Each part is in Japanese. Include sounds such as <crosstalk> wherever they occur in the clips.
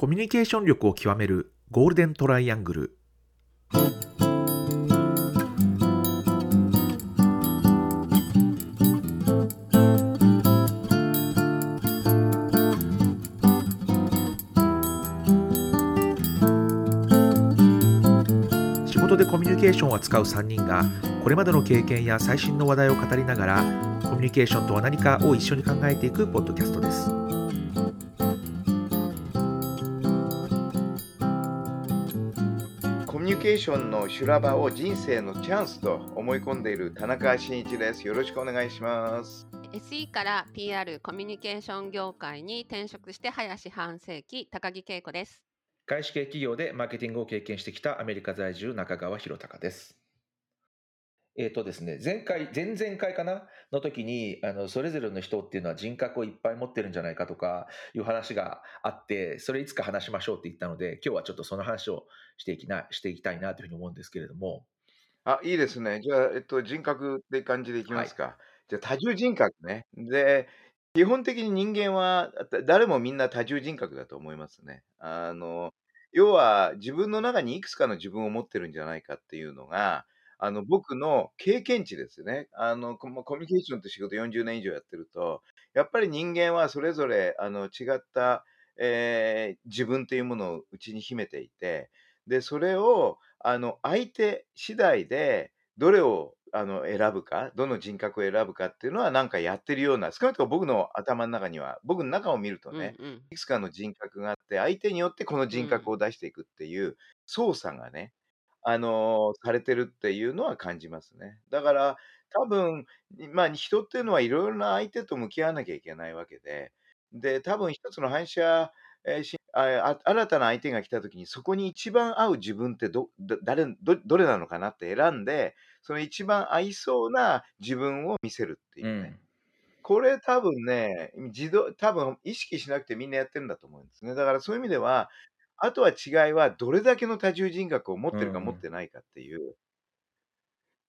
コミュニケーション力を極めるゴールデントライアングル。仕事でコミュニケーションを扱う3人がこれまでの経験や最新の話題を語りながらコミュニケーションとは何かを一緒に考えていくポッドキャストです。ションの修羅場を人生のチャンスと思い込んでいる田中真一です。よろしくお願いします。SE から PR コミュニケーション業界に転職して早し半世紀高木恵子です。外資系企業でマーケティングを経験してきたアメリカ在住中川博隆です。えっ、とですね、前回、前々回かな？の時に、あの、それぞれの人っていうのは人格をいっぱい持ってるんじゃないかとかいう話があって、それいつか話しましょうって言ったので、今日はちょっとその話をしていきな、していきたいなというふうに思うんですけれども、あ、いいですね。じゃあ、えっと、人格って感じでいきますか。じゃあ、多重人格ね。で、基本的に人間は、だ誰もみんな多重人格だと思いますね。あの、要は自分の中にいくつかの自分を持ってるんじゃないかっていうのが、あの、僕の経験値ですね。あの、ココミュニケーションって仕事40年以上やってると、やっぱり人間はそれぞれ、あの、違った、えー自分というものを内に秘めていて、で、それを、あの、相手次第で、どれを、あの、選ぶか、どの人格を選ぶかっていうのはなんかやってるような、少なくとも僕の頭の中には、僕の中を見るとね、うんうんいくつかの人格があって、相手によってこの人格を出していくっていう操作がね、あの、されてるっていうのは感じますね。だから、多分、まあ、人っていうのはいろいろな相手と向き合わなきゃいけないわけで、で、多分一つの反射、えーしああ新たな相手が来た時に、そこに一番合う自分ってどど誰どどれなのかなって選んで、その一番合いそうな自分を見せるっていうね。これ多分ね、自動多分意識しなくてみんなやってるんだと思うんですね。だからそういう意味では、あとは違いはどれだけの多重人格を持ってるかうん持ってないかっていう、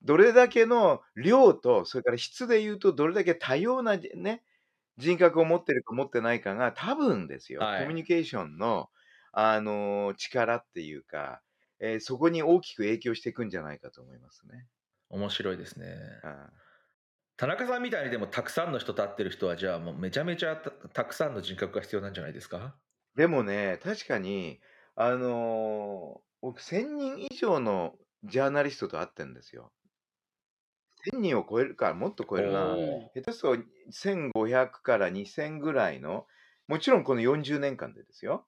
どれだけの量と、それから質で言うとどれだけ多様なじね、人格を持ってるか持ってないかが多分ですよ、はい。コミュニケーションの、あの、力っていうか、えーそこに大きく影響していくんじゃないかと思いますね。面白いですね。うん。田中さんみたいにでもたくさんの人と会ってる人は、じゃあもうめちゃめちゃたたくさんの人格が必要なんじゃないですか？でもね、確かに、あのー僕1000人以上のジャーナリストと会ってんですよ。1000人を超えるか、もっと超えるな。下手すると1500から2000ぐらいの、もちろんこの40年間でですよ。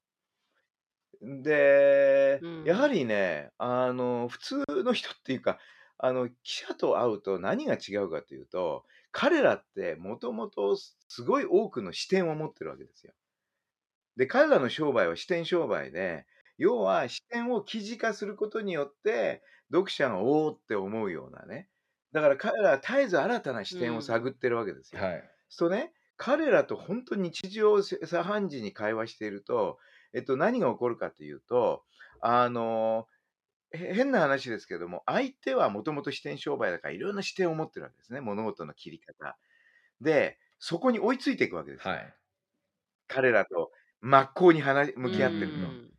で、うんやはりね、あの、普通の人っていうか、あの、記者と会うと何が違うかというと、彼らってもともとすごい多くの視点を持ってるわけですよ。で、彼らの商売は視点商売で、要は視点を記事化することによって、読者がおーって思うようなね。だから彼らは絶えず新たな視点を探ってるわけですよ。はい。そうね、彼らと本当に日常茶飯事に会話していると、えっと、何が起こるかというと、あの、へ変な話ですけども、相手はもともと視点商売だからいろんな視点を持ってるわけですね、物事の切り方。で、そこに追いついていくわけですよ。はい。彼らと真っ向に話向き合ってると。うん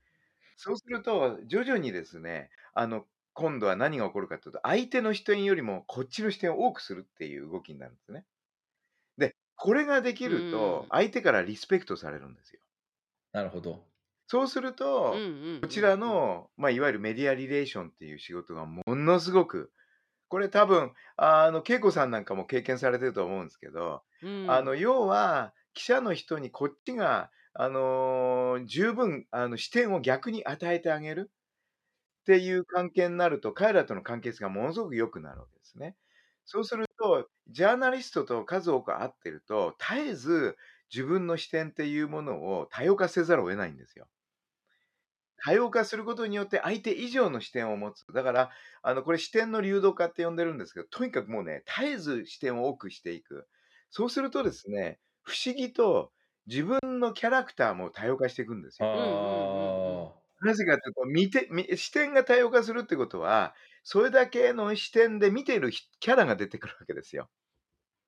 そうすると、徐々にですね、あの、今度は何が起こるかというと、相手の視点よりもこっちの視点を多くするっていう動きになるんですね。で、これができるとうん、相手からリスペクトされるんですよ。なるほど。そうすると、うんうんうんこちらの、まあ、いわゆるメディアリレーションっていう仕事がものすごく、これ多分、あの、恵子さんなんかも経験されてると思うんですけど、うんあの、要は、記者の人にこっちが、あのー十分、あの、視点を逆に与えてあげるっていう関係になると、彼らとの関係性がものすごく良くなるわけですね。そうすると、ジャーナリストと数多く会ってると、絶えず自分の視点っていうものを多様化せざるを得ないんですよ。多様化することによって相手以上の視点を持つ。だから、あの、これ視点の流動化って呼んでるんですけど、とにかくもうね、絶えず視点を多くしていく。そうするとですね、不思議と自分のキャラクターも多様化していくんですよ。あなぜかというと、見て、み視点が多様化するってことは、それだけの視点で見ているひキャラが出てくるわけですよ。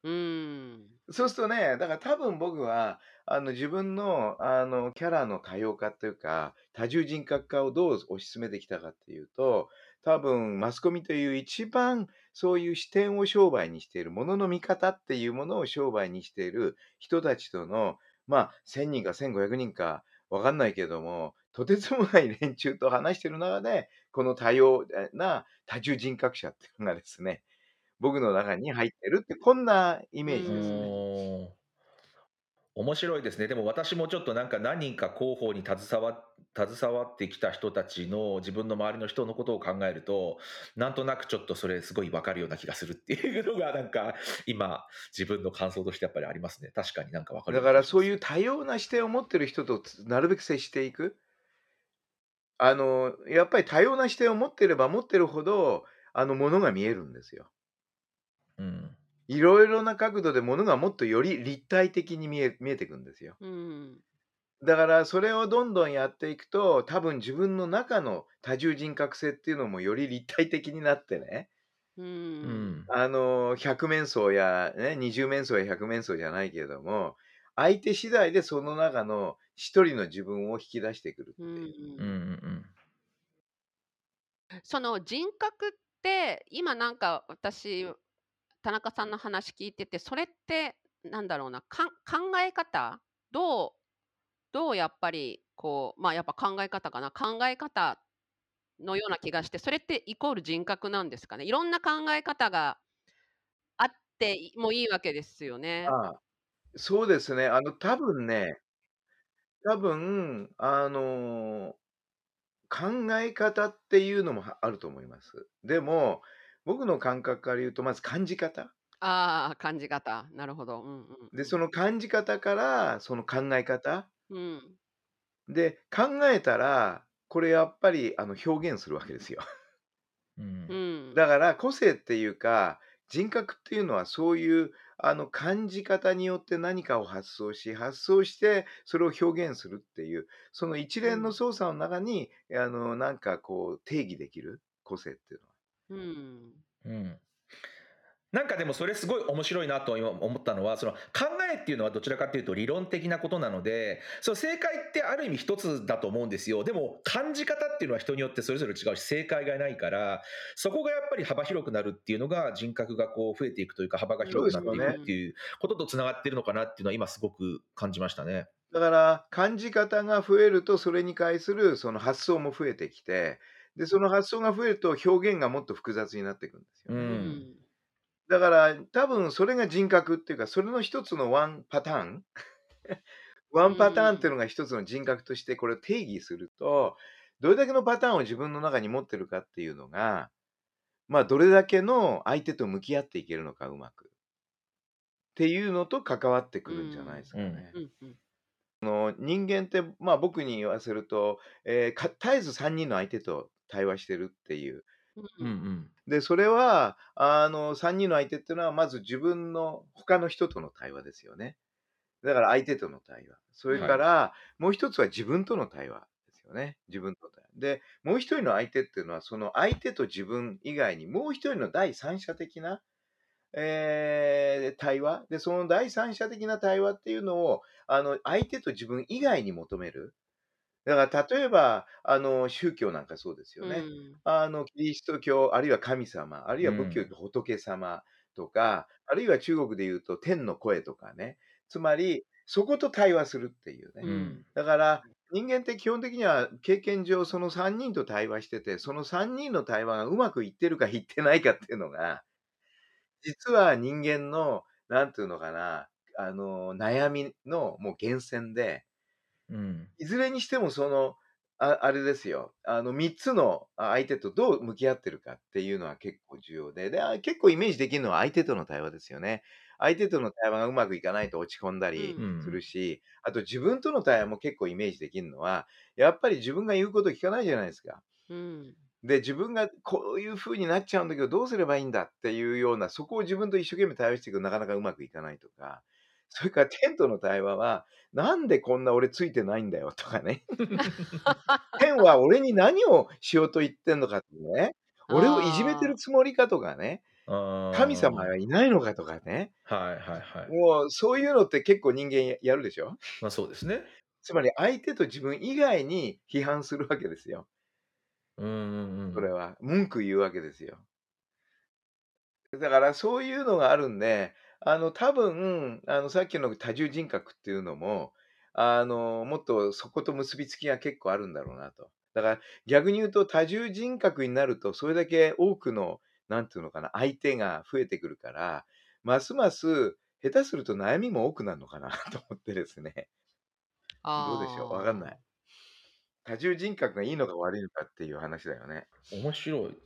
うんそうするとね、だから多分僕は、あの、自分の、あの、キャラの多様化というか、多重人格化をどう推し進めてきたかっていうと、多分マスコミという一番そういう視点を商売にしている、ものの見方っていうものを商売にしている人たちとの、まあ、1000人か1500人かわかんないけども、とてつもない連中と話している中で、この多様な多重人格者っていうのがですね、僕の中に入ってるって、こんなイメージですね。面白いですね。でも私もちょっとなんか何人か広報に携わ携わってきた人たちの自分の周りの人のことを考えると、なんとなくちょっとそれすごいわかるような気がするっていうのが <laughs> なんか今自分の感想としてやっぱりありますね。確かになんかわかるだからそうういう多様な視点を持ってる人とつなるべく接していく。あの、やっぱり多様な視点を持ってれば持ってるほど、あの、ものが見えるんですよ。うん。いろいろな角度でものがもっとより立体的に見え見えてくんですよ。うん。だからそれをどんどんやっていくと、多分自分の中の多重人格性っていうのもより立体的になってね、う。うんん。あの、百面相や、ね、二十面相や百面相じゃないけれども、相手次第でその中の一人の自分を引き出してくるってういう。うん。その人格って今なんか私田中さんの話聞いててそれってなんだろうな考え方？どうどうやっぱりこうまあやっぱ考え方かな？考え方のような気がしてそれってイコール人格なんですかね？いろんな考え方があってもいいわけですよね。ああ、そうですね。あの、多分ね、多分、あの、考え方っていうのもあると思います。でも、僕の感覚から言うと、まず感じ方。ああ感じ方なるほど。うんうんで、その感じ方から、その考え方。うんで、考えたら、これやっぱり、あの、表現するわけですよ。うんう。んだから、個性っていうか、人格っていうのはそういう、あの、感じ方によって何かを発想し、発想して、それを表現するっていう、その一連の操作の中に、あの、なんかこう、定義できる個性っていうのは。うん。うん。なんかでもそれすごい面白いなと今思ったのはその考えっていうのはどちらかというと理論的なことなのでその正解ってある意味一つだと思うんですよ。でも感じ方っていうのは人によってそれぞれ違うし正解がないからそこがやっぱり幅広くなるっていうのが人格がこう増えていくというか幅が広くなっていくっていうこととつながってるのかなっていうのは今すごく感じましたね。だから、感じ方が増えると、それに対するその発想も増えてきて、で、その発想が増えると表現がもっと複雑になっていくんですよね。ううんんだから、多分それが人格っていうか、それの一つのワンパターン <laughs> ワンパターンっていうのが一つの人格としてこれを定義すると、どれだけのパターンを自分の中に持ってるかっていうのが、まあ、どれだけの相手と向き合っていけるのか、うまく。っていうのと関わってくるんじゃないですかね。うんうんあの人間って、まあ、僕に言わせると、えーか絶えず3人の相手と対話してるっていう。ううんんで、それは、あの、3人の相手っていうのは、まず自分の他の人との対話ですよね。だから相手との対話。それから、もう一つは自分との対話ですよね。自分との対話。で、もう一人の相手っていうのは、その相手と自分以外に、もう一人の第三者的な、えー対話。で、その第三者的な対話っていうのを、あの、相手と自分以外に求める。だから、例えば、あの、宗教なんかそうですよね。うんあの、キリスト教、あるいは神様、あるいは仏教で仏様とか、あるいは中国で言うと天の声とかね。つまり、そこと対話するっていうね。うんうんだから、人間って基本的には経験上その3人と対話してて、その3人の対話がうまくいってるかいってないかっていうのが、実は人間の、なんていうのかな、あの、悩みのもう源泉で、うん。いずれにしてもその、ああれですよ、あの3つのあ相手とどう向き合ってるかっていうのは結構重要で、であ結構イメージできるのは相手との対話ですよね。相手との対話がうまくいかないと落ち込んだりうん。するし、あと自分との対話も結構イメージできるのは、やっぱり自分が言うこと聞かないじゃないですか。うん。で、自分がこういう風になっちゃうんだけど、どうすればいいんだっていうような、そこを自分と一生懸命対話していくとなかなかうまくいかないとか、それから天との対話は、なんでこんな俺ついてないんだよとかね。<laughs> 天は俺に何をしようと言ってんのかってね。俺をいじめてるつもりかとかね。神様がいないのかとかね。はいはいはい。もうそういうのって結構人間ややるでしょ？まあそうですね。つまり相手と自分以外に批判するわけですよ。うんうんうん。それは。文句言うわけですよ。だからそういうのがあるんで、あの多分、あのさっきの多重人格っていうのも、あのもっとそこと結びつきが結構あるんだろうなと。だから逆に言うと多重人格になるとそれだけ多くのなんていうのかな相手が増えてくるからますます下手すると悩みも多くなるのかな <laughs> と思ってですねどうでしょう？わかんない。多重人格がいいのか悪いのかっていう話だよね。面白い。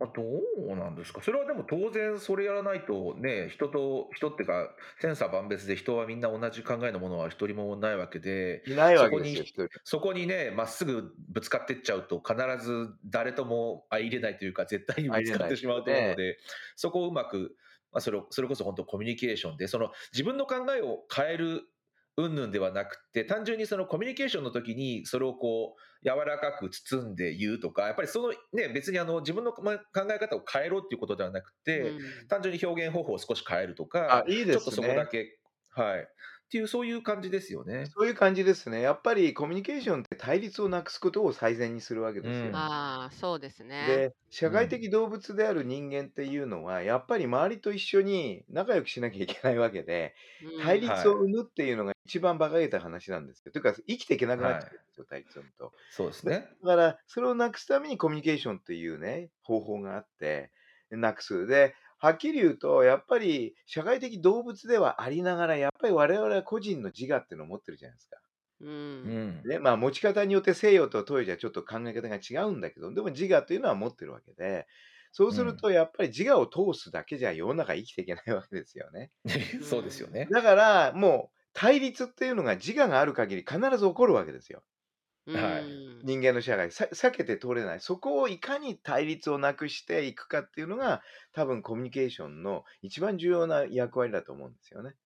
あどうなんですか？それはでも当然それやらないとね人と人っていうか千差万別で人はみんな同じ考えのものは一人もないわけでいないわけですよ。そこにねまっすぐぶつかってっちゃうと必ず誰とも相入れないというか絶対にぶつかってしまうと思うのでそこをうまく、まあ、それをそれこそ本当コミュニケーションでその自分の考えを変える云々ではなくて単純にそのコミュニケーションの時にそれをこう柔らかく包んで言うとかやっぱりそのね別にあの自分の考え方を変えろっていうことではなくて、うん単純に表現方法を少し変えるとかあ、いいですちょっとそこだね。けはいっていうそういう感じですよね。そういう感じですね。やっぱりコミュニケーションって対立をなくすことを最善にするわけですよ。うんああ、そうですね。で、社会的動物である人間っていうのは、やっぱり周りと一緒に仲良くしなきゃいけないわけで、うん対立を生むっていうのが一番馬鹿げた話なんですよ。というか、生きていけなくなっちゃうんですよ、対立を生むと。そうですね。だから、それをなくすためにコミュニケーションっていうね、方法があって、なくす。で、はっきり言うと、やっぱり社会的動物ではありながら、やっぱり我々は個人の自我っていうのを持ってるじゃないですか。う。うんん。ね、まあ持ち方によって西洋と東洋じゃちょっと考え方が違うんだけど、でも自我というのは持ってるわけで、そうするとやっぱり自我を通すだけじゃ世の中生きていけないわけですよね。<laughs> そうですよね。だからもう対立っていうのが自我がある限り必ず起こるわけですよ。はいうん人間の社会さ避けて通れないそこをいかに対立をなくしていくかっていうのが多分コミュニケーションの一番重要な役割だと思うんですよね。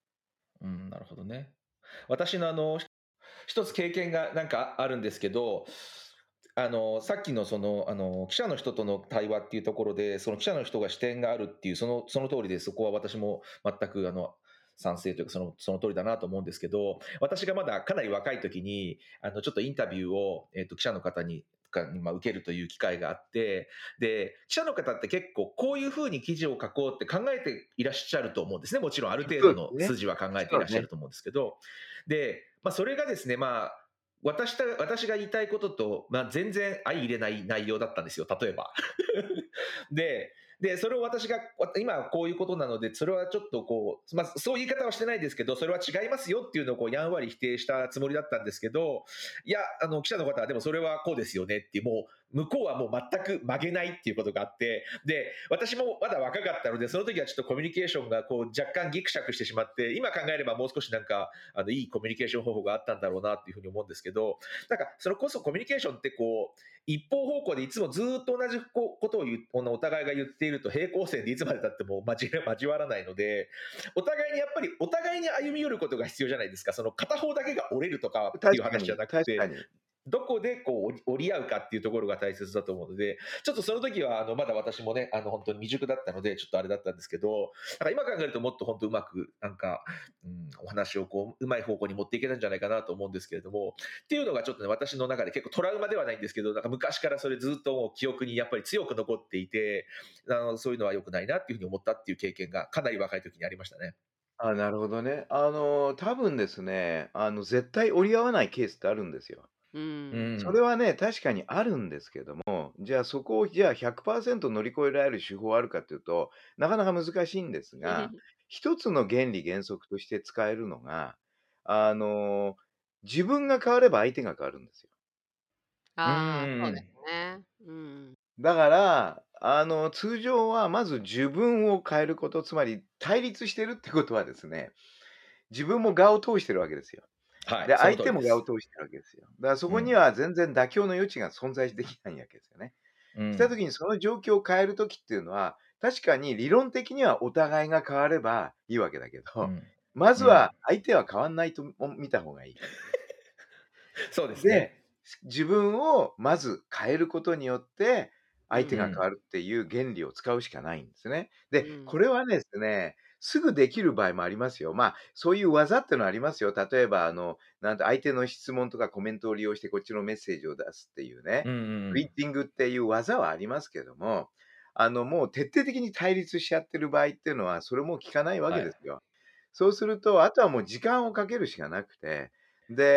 うん、なるほどね。私のあの、一つ経験がなんかあるんですけど、あの、さっきのその、あの、記者の人との対話っていうところで、その記者の人が視点があるっていう、その、その通りで、そこは私も全く、あの、賛成というか、その、その通りだなと思うんですけど、私がまだかなり若い時に、あの、ちょっとインタビューを、えっと、記者の方に、かにまあ受けるという機会があって、で、記者の方って結構こういうふうに記事を書こうって考えていらっしゃると思うんですね。もちろんある程度の筋は考えていらっしゃると思うんですけど、で、まあ、それがですね、まあ、私た私が言いたいことと、まあ、全然相入れない内容だったんですよ、例えば。<laughs> で、で、それを私が、今こういうことなので、それはちょっとこう、まあ、そういう言い方はしてないですけど、それは違いますよっていうのをこうやんわり否定したつもりだったんですけど、いや、あの、記者の方はでもそれはこうですよねって、もう、向こうはもう全く曲げないっていうことがあって、で、私もまだ若かったので、その時はちょっとコミュニケーションがこう若干ギクシャクしてしまって、今考えればもう少しなんか、あの、いいコミュニケーション方法があったんだろうなっていうふうに思うんですけど、なんか、それこそコミュニケーションってこう、一方方向でいつもずっと同じことを言お互いが言っていると平行線でいつまでたっても交わらないので、お互いにやっぱりお互いに歩み寄ることが必要じゃないですか。その片方だけが折れるとかっていう話じゃなくて、どこでこう折り合うかっていうところが大切だと思うので、ちょっとその時はあのまだ私もね、あの本当に未熟だったので、ちょっとあれだったんですけど、なんか今考えるともっと本当うまく、なんか、うん、お話をこう、うまい方向に持っていけたんじゃないかなと思うんですけれども、っていうのがちょっとね、私の中で結構トラウマではないんですけど、なんか昔からそれずっともう記憶にやっぱり強く残っていて、あのそういうのは良くないなっていうふうに思ったっていう経験がかなり若い時にありましたね。あなるほどね。あの多分ですねあの絶対折り合わないケースってあるんですよ。それはね確かにあるんですけどもじゃあそこをじゃあ100%乗り越えられる手法あるかというとなかなか難しいんですが <laughs> 一つの原理原則として使えるのがあの自分が変われば相手が変わるんですよ。ああ、うんそうですね。うん。だからあの通常はまず自分を変えることつまり対立してるってことはですね自分も我を通してるわけですよ。はい。で相手もです我を通してるわけですよ。だからそこには全然妥協の余地が存在できないわけですよね。うんした時にその状況を変える時っていうのは確かに理論的にはお互いが変わればいいわけだけど、うんまずは相手は変わんないと見た方がいい。そうですね。で自分をまず変えることによって相手が変ん。わるっていう原理を使うしかないんですね。うで、こん。れはですね、すぐできる場合もありますよ。まあ、そういう技ってのはありますよ。例えば、あの、なんて相手の質問とかコメントを利用してこっちのメッセージを出すっていうね、うんうんうん。リーディングっていう技はありますけども、あの、もう徹底的に対立しちゃってる場合っていうのは、それも効かないわはい。けですよ。そうすると、あとはもう時間をかけるしかなくて、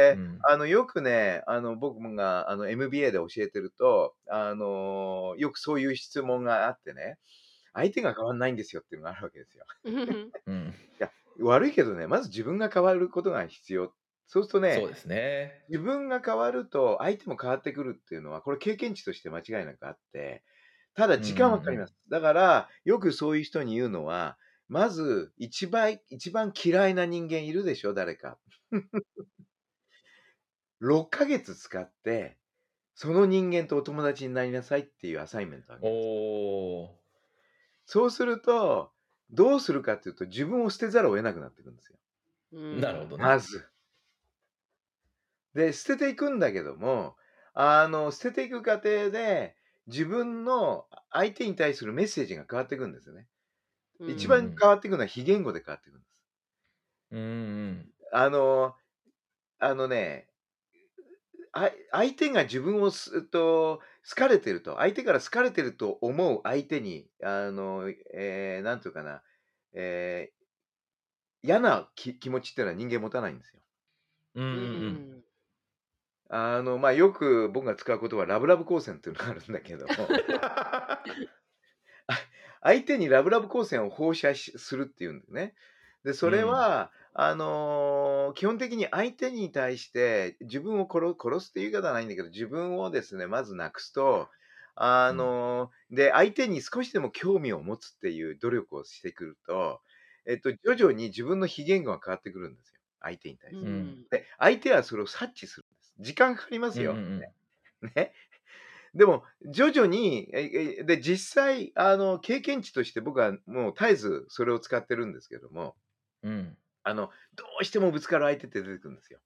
うで、ん。あの、よくね、あの、僕があの MBA で教えてると、あの、よくそういう質問があってね、相手が変わんないんですよっていうのがあるわけですよ。うん。いや、悪いけどね、まず自分が変わることが必要。そうするとそうね、ですね。自分が変わると相手も変わってくるっていうのは、これ経験値として間違いなくあって、ただうん時間は。かかります。だから、よくそういう人に言うのは、まず一番一番嫌いな人間いるでしょ、誰か。<laughs> 6ヶ月使って、その人間とお友達になりなさいっていうアサインメントをあげます。そうすると、どうするかっていうと、自分を捨てざるを得なくなってくるんですよ。うん。なるほどね。まず。で、捨てていくんだけども、あの、捨てていく過程で、自分の相手に対するメッセージが変わっていくんですよね。う一うん。番変わっていくのは非言語で変わっていくんです。うんうん。あの、あのね、あ相手が自分をすっと好かれてると、相手から好かれてると思う相手に、あの、えー、なんていうかな、えー、嫌なき気持ちっていうのは人間持たないんですよ。うんううんうん。ん。あの、まあ、よく僕が使う言葉はラブラブ光線っていうのがあるんだけど <laughs> 相手にラブラブ光線を放射しするっていうんですね。で、うそれん。は、あのー基本的に相手に対して自分を殺殺すっていう言い方はないんだけど、自分をですね、まずなくすと、あうん。のーで、相手に少しでも興味を持つっていう努力をしてくると、えっと、徐々に自分の非言語が変わってくるんですよ。相手に対うして。うん。ん。で、相手はそれを察知するんです。時間かかりまうんうすよ。んね。ね。でも、徐々に、ええで、実際、あの、経験値として僕はもう絶えずそれを使ってるんですけども、うん。うん。あの、どうしてもぶつかる相手って出てくるんですよ。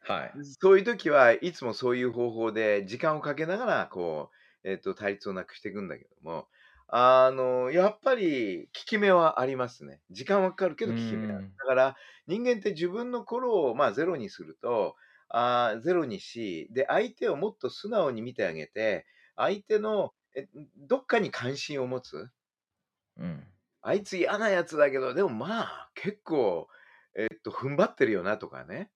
はい。そういう時はいつもそういう方法で時間をかけながら、こう、えっと、対立をなくしていくんだけども、あの、やっぱり効き目はありますね。時間はかかるけうど効き目ある。ん。だから、人間って自分の頃を、まあ、ゼロにすると、あーゼロにし、で、相手をもっと素直に見てあげて、相手の、え、どっかに関心を持つ。うん。あいつ嫌なやつだけど、でもまあ、結構、えっと、踏ん張ってるよなとかね。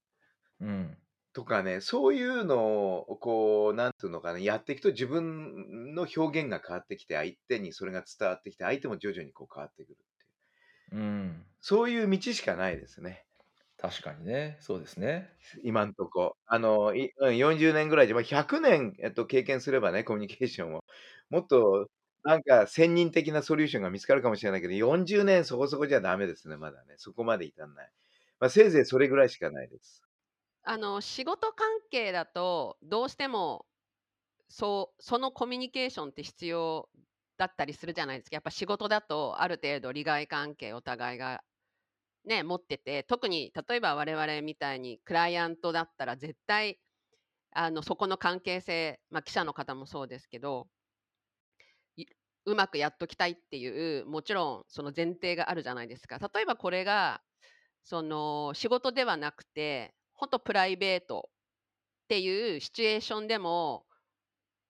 うん。とかね、そういうのを、こう、なんていうのかな、やっていくと自分の表現が変わってきて、相手にそれが伝わってきて、相手も徐々にこう変わってくるっていう。うん。そういう道しかないですね。確かにね。そうですね。今んとこ。あの、いうん、40年ぐらいで、まあ、100年、えっと、経験すればね、コミュニケーションを。もっと、なんか、専任的なソリューションが見つかるかもしれないけど、40年そこそこじゃダメですね、まだね。そこまで至んない。まあ、せいぜいそれぐらいしかないです。あの、仕事関係だと、どうしても、そう、そのコミュニケーションって必要だったりするじゃないですか。やっぱ仕事だと、ある程度利害関係お互いがね、持ってて、特に例えば我々みたいにクライアントだったら絶対、あの、そこの関係性、まあ、記者の方もそうですけど、うまくやっときたいっていう、もちろんその前提があるじゃないですか。例えばこれが、その仕事ではなくて、本当プライベートっていうシチュエーションでも、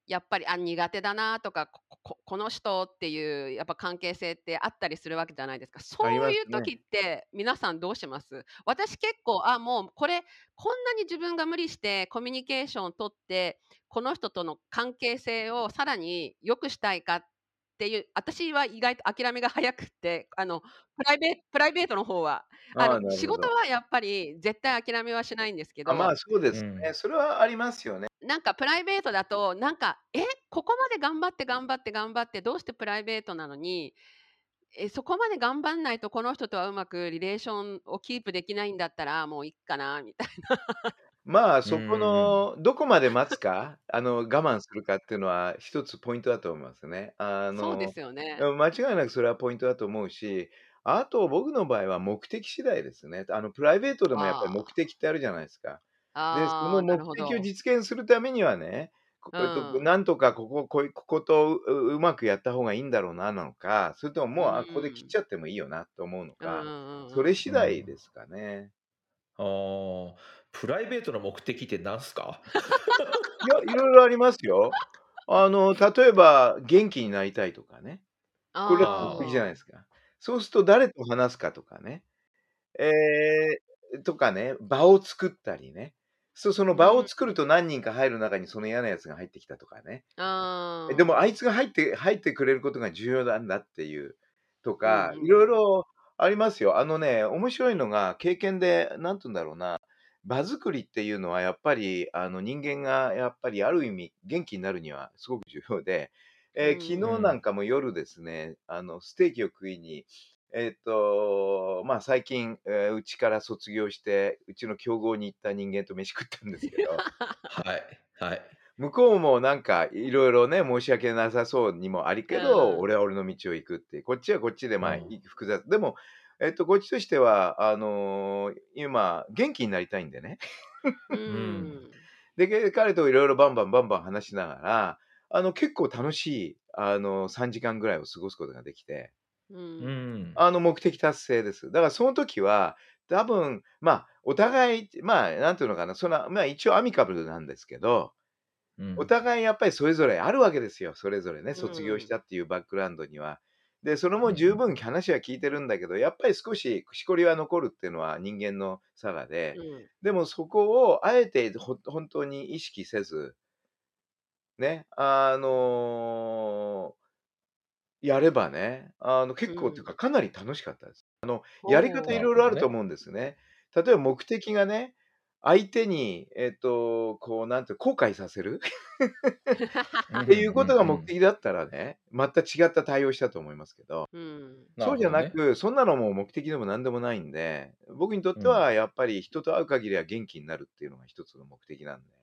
やっぱり、あ、苦手だなとか、この人っていうやっぱ関係性ってあったりするわけじゃないですか。そう。いう時って皆さんどうします？私結構、あ、もうこれ、こんなに自分が無理してコミュニケーションを取って、この人との関係性をさらに良くしたいかっていう、私は意外と諦めが早くって、あの、プライベプライベートの方は。あの、仕事。はやっぱり絶対諦めはしないんですけあ、まどあ、そうでうん。すね。それはありますよね。なんかプライベートだと、なんか、え、ここまで頑張って頑張って頑張って、どうしてプライベートなのに、え、そこまで頑張んないとこの人とはうまくリレーションをキープできないんだったら、もういっかなみたいな。まあ、うそこ。の、どこまで待つか、あの、我慢するかっていうのは一つポイントだと思いますね。あそうでの、すよね。うん、間違いなくそれはポイントだと思うし、あと僕の場合は目的次第ですね。あの、プライベートでもやっぱり目あ的ってあるじゃないですか。あ。で、そああ、なの目るほ的をど。実現するためにはね、こうえっと、ん。なんとかここ、こいこことううまくやった方がいいんだろうななのか、それともうもう、あ、ここで切っん。ちゃってもいいよなと思うのうんうか、んそれうん。う次第ん。ですかね。ああ、プライベートの目的ってなんすか？いや、いろいろありますよ。あの、例えば元気になりたいとかね。これは目的じゃない。ですか。そうすると誰と話すかとかね。ええ、とかね、場を作ったりね。そう、そうの場をん。作ると何人か入る中にその嫌な奴が入ってきたとかね。ああ。もあいつが入って入ってくれることが重要なんだっていうとうんか、うんいろいうん。ろありますよ。あのね、面白いのが経験で、なんて言うんだろうな、場作りっていうのはやっぱり、あの、人間がやっぱりある意味元気になるにはすごく重要で、うええ、昨日うなんん。かも夜ですね、あの、ステーキを食いに、えっと、まあ、最近、ええ、うちから卒業して、うちの競合に行った人間と飯食ったんですけど <laughs> はい、はい。<laughs> 向こうもなんかいろいろね、申し訳なさそうにもありうけど、ん。俺は俺の道を行くって、こっちはこっちで、まあ、うん。い複雑でも、えっと、こっちとしては、あの、今元気になりたいんでね。ううん。ん。で、け彼といろいろバンバンバンバン話しながら、あの、結構楽しい、あの、3時間ぐらいを過ごすことができて。う。うんん。あの、目的達成です。だからその時は、多分、まあ、お互い、まあ、なんていうのかな、その、まあ、一応アミカブルなんですけど、おうん。互いやっぱりそれぞれあるわけですよ。それぞれね、う卒業しん。たっていうバックグラウンドには。で、それも十うん。分話は聞いてるんだけど、やっぱり少ししこりは残るっていうのは人間の性うで、ん。でもそこをあえてほ本当に意識せずね、あのやればね、あの、う結構っていうん。か、かなり楽しかったです。あの、やり方いろいろ。あると思うんですね。例えば目的がね、相手に、えっと、こう、なんて後悔させる？うん、っていうことがうん、うん。目的だったらね、また違った対応したと思いますけど、うん。そうじゃなるほどね。なく、そんなのもう目的でも何でもないんで、僕にとっうん。てはやっぱり人と会う限りは元気になるっていうのが一つの目的なんで、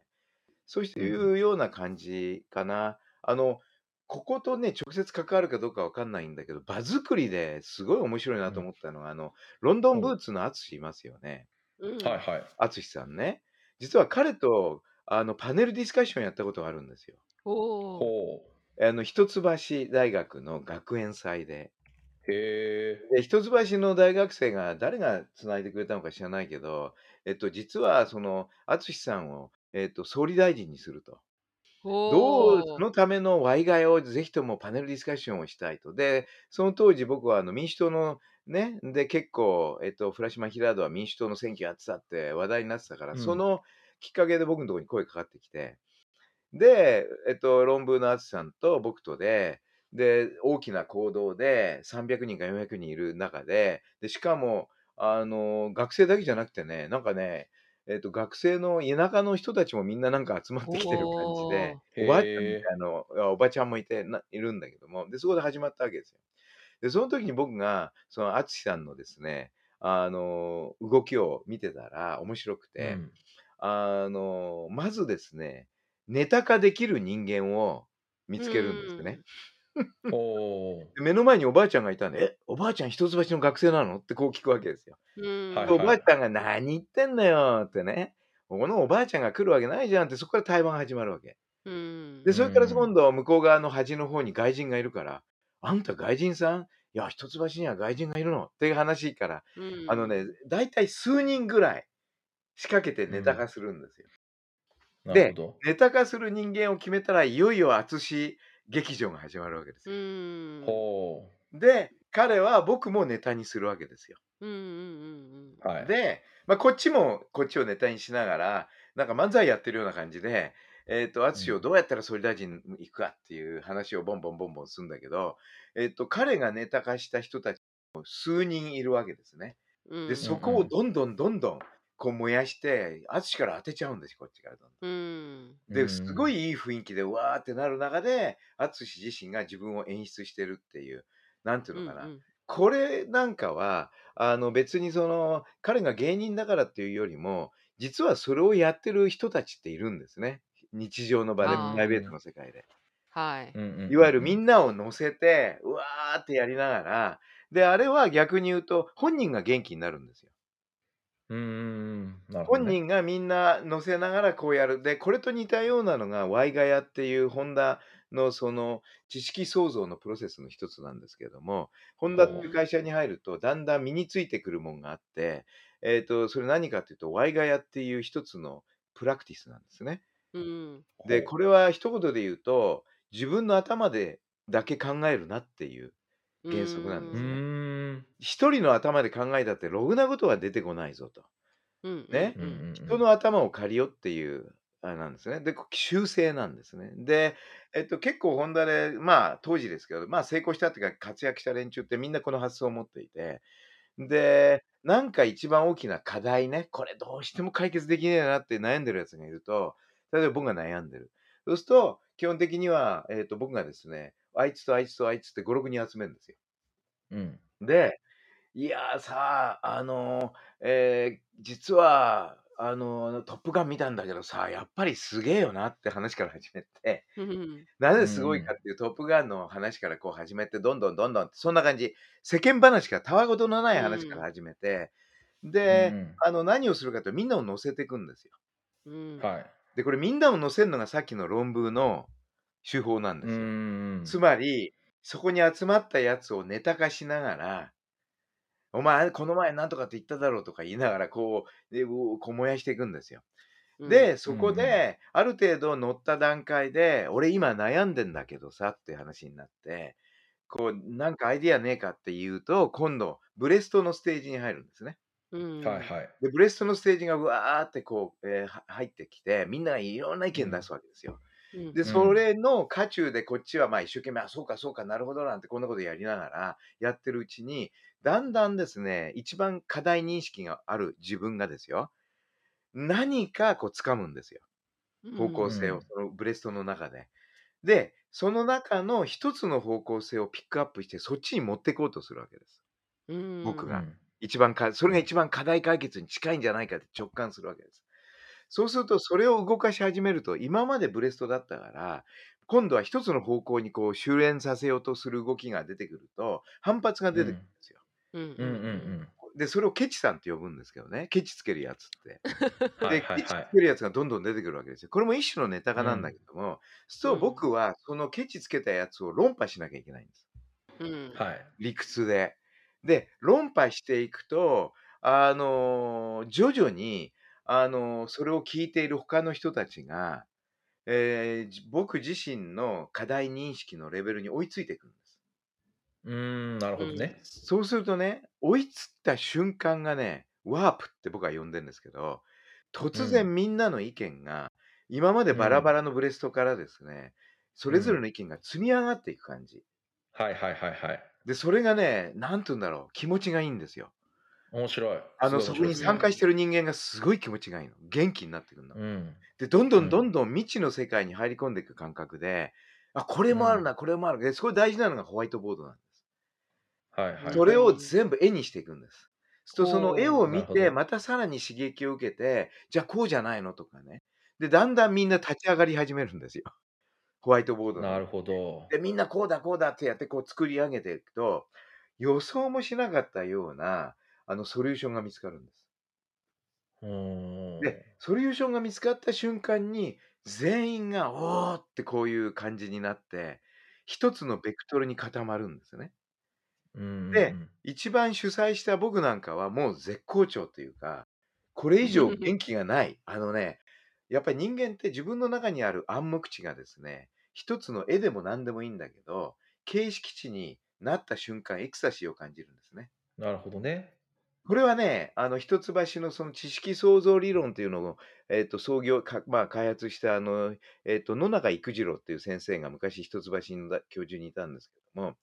そうしうていん。うような感じかな。あの、こことね、直接関わるかどうかわかんないんだけど、場作りですごい面白いなうん。と思ったのが、あの、ロンドンブ。ーツの淳いますよね。うん。はいはい。淳さんね。実は彼と、あの、パネルディスカッションやったことがあるんですよ。おお。ほう。あの、一橋大学の学園祭で。へえ。で、一橋の大学生が誰が繋いでくれたのか知らないけど、えっと、実はその淳さんを、えっと、総理大臣にすると。どう。のためのワイガヤをぜひともパネルディスカッションをしたいと。で、その当時僕はあの民主党のね、で、結構、えっと、フラシマ・ヒラードは民主党の選挙やってたって話題になってたから、うん。そのきっかけで僕のところに声かかってきて、で、えっと、論文の淳さんと僕とで、で、大きな行動で300人か400人いる中で、で、しかも、あの、学生だけじゃなくてね、なんかね、えっと、学生の田舎の人たちもみんななんか集まってきてる感じで、おばあちゃんみへえ。たいのあ、おばちゃんもいて、ないるんだけども、で、そこで始まったわけですよ。で、その時に僕が、その淳さんのですね、あの、動きを見てたら面白くうて、ん。あの、まずですね、ネタ化できる人間を見うつけるんですね。ん。<laughs> おお。で、目の前におばあちゃんがいたんで、「え、おばあちゃん一橋の学生なの？」ってこう聞くわけですよ。おばはい。あちゃんが「何言ってんのよ」ってね、「このおばあちゃんが来るわけないじゃん」ってそこから対話が始まるわけ。うん。で、うそれから今ん。度向こう側の端の方に外人がいるから、「あんた外人さん？いや、一橋には外人がいるの」っていう話から、うあのん。ね、だいたい数人ぐらい仕掛けてうん。ネタ化するんですよ。で、なるほど。ネタ化する人間を決めたら、いよいよ淳劇場が始まるわけですうよ。う。で、彼は僕もネタにするわけですよ。で、ま、こっちもこっちをネタにしながら、なんか漫才やってるような感じで、えっと、うん。淳をどうやったら総理大臣に行くかっていう話をボンボンボンボンすんだけど、えっと、彼がネタ化した人たちも数人いるわけですね。で、うんそこをうん。どんどんどんどん、こう燃やして、淳から当てちゃうんですよ、こっちからどんどん。うん。うで、すごん。いいい雰囲気で、わーってなる中で、淳自身が自分を演出してるっていう、なんていううんのかな。うん。これなんかは、あの、別にその、彼が芸人だからっていうよりも、実はそれをやってる人たちっているんですね。日常の場うで、プライベートん。の世界で。はい。うんうんいわゆる。みんなを乗せて、うわーってやりながら、で、あれは逆に言うと、本人が元気になるんですよ。うーん、なるほどね。本人がみんな乗せながらこうやる。で、これと似たようなのが、ワイガヤっていうホンダのその知識創造のプロセスの一つなんですけれども、ホンダってほいう会社に入ると、だんだん身についてくるもんがあって、えっと、それ何かっていうと、ワイガヤっていう一つのプラクティスなんですね。うん。で、ほこれは一言で言うと、自分の頭でだけ考えるなっていうう原則なんですね。一人の頭で考えたって、ろくなことは出てこないぞと。うんうんね。うんうん。うん人の頭を借りよっていう、あれなんですね。で、こ修正なんですね。で、えっと、結構ホンダで、まあ、当時ですけど、まあ、成功したっていうか、活躍した連中ってみんなこの発想を持っていて、で、なんか一番大きな課題ね、これどうしても解決できねえなって悩んでるやつがいると、例えば僕が悩んでる。そうすると、基本的には、えっと、僕がですね、あいつとあいつとあいつって5、6人集めるんですよ。うん。で、いやーさあ、あのーえー実は、あのートップガン見たんだけどさ、やっぱりすげえよなって話から始めて、うんなぜすごいかっていうトップガンの話からこう始めて、どんどんどんどんって、そんな感じ、世間話から、たわごとのない話から始めて、うで、んあの、何をするかというと、みんなを乗せていくんですよ。うん。はい。で、これみんなを乗せるのがさっきの論文の手法なんうですよ。つまり、そこに集まったやつをネタ化しながら、お前、この前なんとかって言っただろうとか言いながら、こう、でこう燃やしていくんですよ。うんで、そこうんで、ある程度乗った段階で、俺今悩んでんだけどさって話になって、こう、なんかアイディアねえかって言うと、今度、ブレストのステージに入るんですね。うんはいはい。で、ブレストのステージがうわーってこう、えーは入ってきて、みんながいろんな意見出すわけですよ。うんで、それの渦中でこっちはまあ一生懸命、あ、そうかそうか、なるほどなんてこんなことやりながらやってるうちに、だんだんですね、一番課題認識がある自分がですよ、何かこう掴むんですよ。方向性をうん、そのブレストの中で。で、その中の一つの方向性をピックアップして、そっちに持っていこうとするわけです。うん僕がうん一番か、それが一番課題解決に近いんじゃないかって直感するわけです。そうすると、それを動かし始めると、今までブレストだったから、今度は一つの方向にこう修練させようとする動きが出てくると、反発が出てくるんですよ。うんうんうんで、それをケチさんって呼ぶんですけどね、ケチつけるやつって。で、<laughs> はいはいケチつ。けるやつがどんどん出てくるわけですよ。これも一種のネタ化なんだけども、そううん僕はそのケチつけたやつを論破しなきゃいけないんです。うんはい。理屈で。で、論破していくと、あのー徐々に、あのーそれを聞いている他の人たちが、えーじ僕自身の課題認識のレベルに追いついていくんです。うーん、なるほどね。そうするとね、追いつった瞬間がね、ワープって僕は呼んでるんですけど、突然みんなの意見が、今までバラバラのブレストからですね、それぞれの意見が積み上がっていく感じ。はいはいはいはい。で、それがね、なんて言うんだろう、気持ちがいいんですよ。面白い。あの、すそこに参加してる人間がすごい気持ちがいいの。元気になってくるの。うん。で、どんどうんんどんどん未知の世界に入り込んでいく感覚で、あ、これもあるな、これもある。で、そこで大事なのがホワイトボードなんです。はいはい。それを全部絵にしていくんです。とその絵を見て、またさらに刺激を受けて、じゃあこうじゃないのとかね。で、だんだんみんな立ち上がり始めるんですよ。ホワイトボードのなるほど。で、みんなこうだこうだってやってこう作り上げていくと、予想もしなかったようなあのソリューションが見つかるんです。で、ソリューションが見つかった瞬間に、全員が、おーってこういう感じになって、一つのベクトルに固まるんですよね。で一番主催した僕なんかはもう絶好調というか、これ以上元気がない。あのね、やっぱり人間って自分の中にある暗黙知がですね、一つの絵でも何でもいいんだけど、形式値になった瞬間、エクサシーを感じるんですね。なるほどね。これはね、あの一橋のその知識創造理論というのを、えっと創業か、まあ、開発したあの、えっと野中育次郎っていう先生が昔一橋のだ教授にいたんですけども、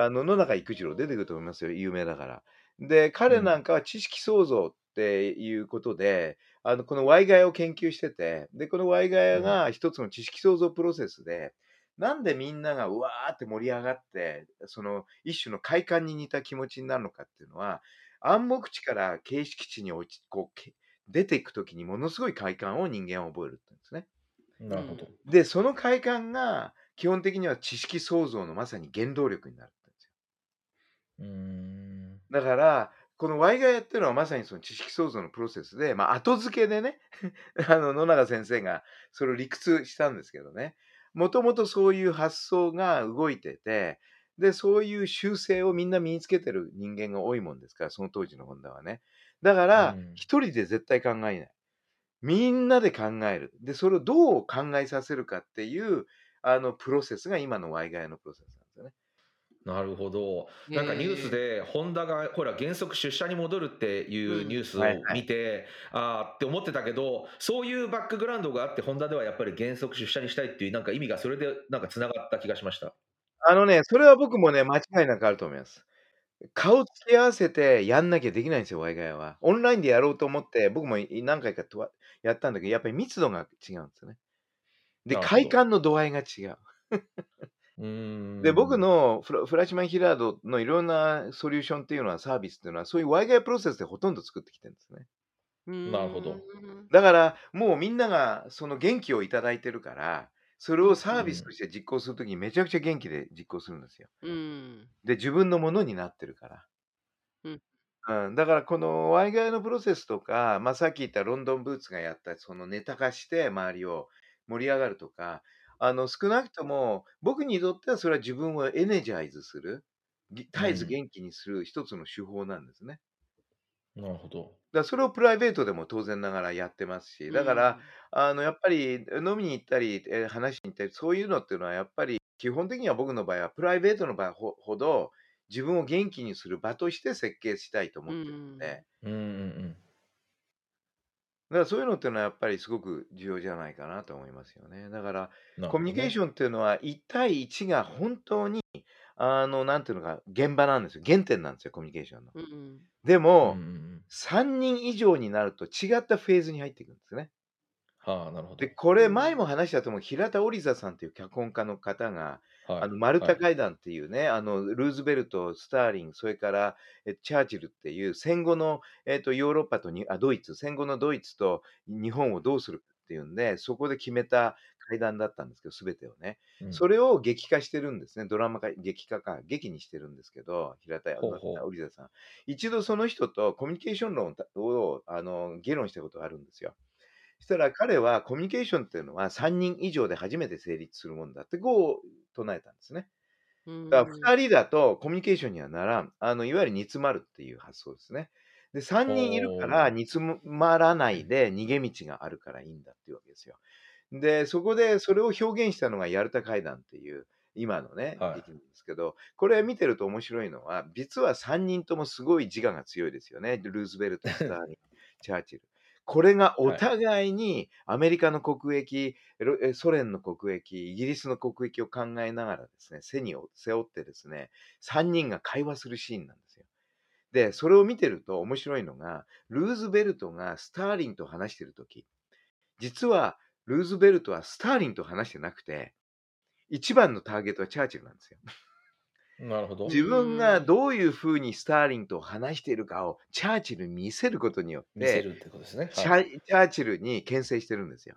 あの野中育次郎出てくると思いますよ、有名だから。で、彼なんかは知識創造っていうことで、あのこの Y ガヤを研究してて、で、この Y ガヤが一つの知識創造プロセスで、なんでみんながうわーって盛り上がって、その一種の快感に似た気持ちになるのかっていうのは、暗黙知から形式値に落ちこうけ出ていくときにものすごい快感を人間は覚えるってんですね。なるほど。で、その快感が基本的には知識創造のまさに原動力になるんですよ。うーん。だから、この Y がやってるのはまさにその知識創造のプロセスで、まあ、後付けでね、<laughs> あの野永先生がそれを理屈したんですけどね、もともとそういう発想が動いてて、で、そういう習性をみんな身につけてる人間が多いもんですから、その当時の本田はね。だかうら、ん。一人で絶対考えない。みんなで考える。で、それをどう考えさせるかっていう、あの、プロセスが今のワイガヤのプロセスなるほど。なんかニュースで、ホンダがほら、原則出社に戻るっていうニュースを見て、ああって思ってたけど、そういうバックグラウンドがあって、ホンダではやっぱり原則出社にしたいっていう、なんか意味がそれでなんかつながった気がしました。あのね、それは僕もね、間違いなくあると思います。顔つき合わせてやんなきゃできないんですよ、ワイガヤは。オンラインでやろうと思って、僕もい何回かとはやったんだけど、やっぱり密度が違うんですよね。で、快感の度合いが違う。で、僕のフラフラッシュマンヒラードのいろんなソリューションっていうのは、サービスっていうのは、そういうワイガヤプロセスでほとんど作ってきてるんですね。なるほどうんだから、もうみんながその元気をいただいてるから、それをサービスとして実行するときにめちゃくちゃ元気で実行するんですよ。うん。で、自分のものになってるから。うんうん、だからこのワイガヤのプロセスとか、まあ、さっき言ったロンドンブーツがやったそのネタ化して周りを盛り上がるとか、あの少なくとも僕にとってはそれは自分をエネジャイズする、ぎ絶えず元気にする一つの手法なんですね。なるほど。だからそれをプライベートでも当然ながらやってますし、だから、あのやっぱり飲みに行ったり、えー話しに行ったり、そういうのっていうのはやっぱり基本的には僕の場合はプライベートの場ほほど自分を元気にする場として設計したいと思ってるので、うんうんうんうん。だからそういうのっていうのはやっぱりすごく重要じゃないかなと思いますよね。だからなるほどねコミュニケーションっていうのは1対1が本当にあのなんていうのか現場なんですよ。原点なんですよ、コミュニケーションの。うんでも、うんうんうん3人以上になると違ったフェーズに入っていくんですね。はあ、なるほど。で、これ前も話したと思う、平田織座さんという脚本家の方が、はい。あのマルはい。タ会談っていうね、あのルーズベルト、スターリン、それからえチャーチルっていう戦後の、えっとヨーロッパとにあドイツ、戦後のドイツと日本をどうするかっていうんで、そこで決めた会談だったんですけど、すべてをね、うん。それを劇化してるんですね、ドラマ化、劇化か、劇にしてるんですけど、平田ほうほう。織座さん。一度その人とコミュニケーション論をあの議論したことがあるんですよ。そしたら彼はコミュニケーションっていうのは3人以上で初めて成立するもんだってこう唱えたんですね。うんだから2人だとコミュニケーションにはならん。あのいわゆる煮詰まるっていう発想ですね。で、3人いるから煮詰まらないで逃げ道があるからいいんだっていうわけですよ。で、そこでそれを表現したのがヤルタ会談っていう今のね、はい劇なんですけど、これ見てると面白いのは、実は3人ともすごい自我が強いですよね。ルーズベルト、スターリン、チャーチル。これがお互いにアメリカの国益、ソ連の国益、イギリスの国益を考えながらですね、背に背負ってですね、3人が会話するシーンなんですよ。で、それを見てると面白いのが、ルーズベルトがスターリンと話してるとき、実はルーズベルトはスターリンと話してなくて、一番のターゲットはチャーチルなんですよ。なるほど。自分がどういうふうにスターリンと話しているかをチャーチルに見せることによって、見せるってことですね。チはいャチャーチルに牽制してるんですよ。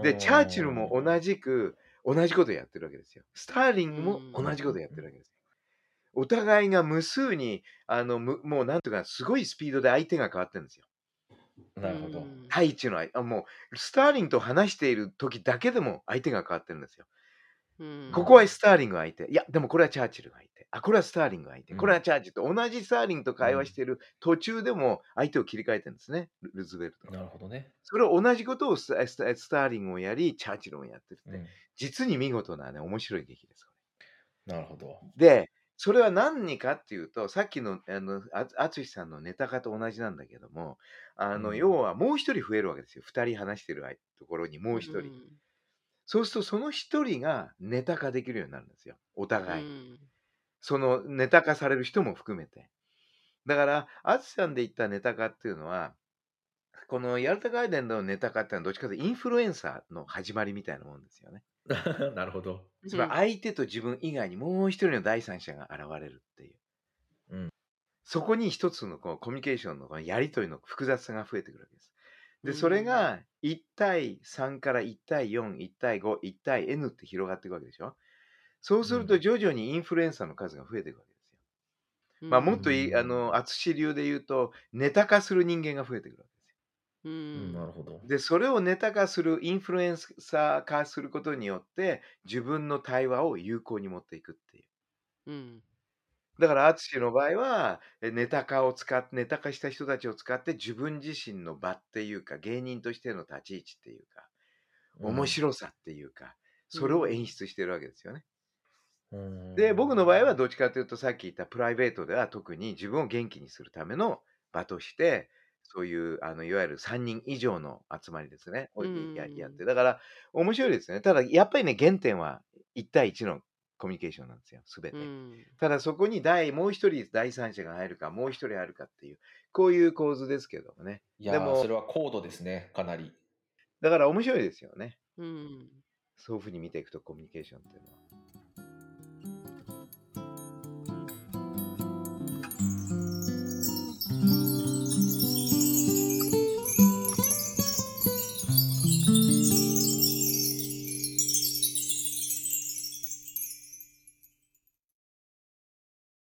で、チャーチルも同じく同じことやってるわけですよ。スターリンも同じことやってるわけですよ。お互いが無数に、あの、むもうなんとかすごいスピードで相手が変わってるんですよ。なるほど。対一の相あもう、スターリンと話している時だけでも相手が変わってるんですよ。うんここはスターリンが相手。いや、でもこれはチャーチルが相手。あ、これはスターリンが相手。うんこれはチャーチルと同じスターリンと会話している途中でも相手を切り替えてるんですね、ルルーズベルト。なるほどね。それを同じことをスタスタスターリンをやり、チャーチルもやってるって、うん実に見事なね、面白い劇です。なるほど。で、それは何かっていうと、さっきのあのあ淳さんのネタ化と同じなんだけども、あの、うん要はもう一人増えるわけですよ。二人話してるところにもう一人。んそうすると、その一人がネタ化できるようになるんですよ。お互い。うんそのネタ化される人も含めて。だから、淳さんで言ったネタ化っていうのは、このヤルタガイデンのネタ化っていうのはどっちかというとインフルエンサーの始まりみたいなもんですよね。<laughs> なるほど。つまり相手と自分以外にもう一人の第三者が現れるっていう。うんそこに一つのこうコミュニケーションのこのやり取りの複雑さが増えてくるわけです。で、うんそれが1対3から1対4、1対5、1対 N って広がっていくわけでしょ。そうするとうん徐々にインフルエンサーの数が増えていくわけですよ。まあ、うんもっといい、あの、淳流で言うと、ネタ化する人間が増えてくるわけですよ。ううんんなるほど。で、それをネタ化する、インフルエンサー化することによって、自分の対話を有効に持っていくっていう。うんだから、淳の場合は、えネタ化を使って、ネタ化した人たちを使って、自分自身の場っていうか、芸人としての立ち位置っていうか、面白さっていうか、それを演出してるわけですよね。うんで、僕の場合はどっちかというと、さっき言ったプライベートでは特に自分を元気にするための場として、そういう、あの、いわゆる3人以上の集まりですね。をうんややって。だから、面白いですね。ただ、やっぱりね、原点は1対1のコミュニケーションなんですよ、すべて。うんただ、そこに第、もう一人第三者が入るか、もう一人入るかっていう、こういう構図ですけどもね。いやーでもそれは高度ですね、かなり。だから面白いですよね。うんそういうふうに見ていくと、コミュニケーションっていうのは。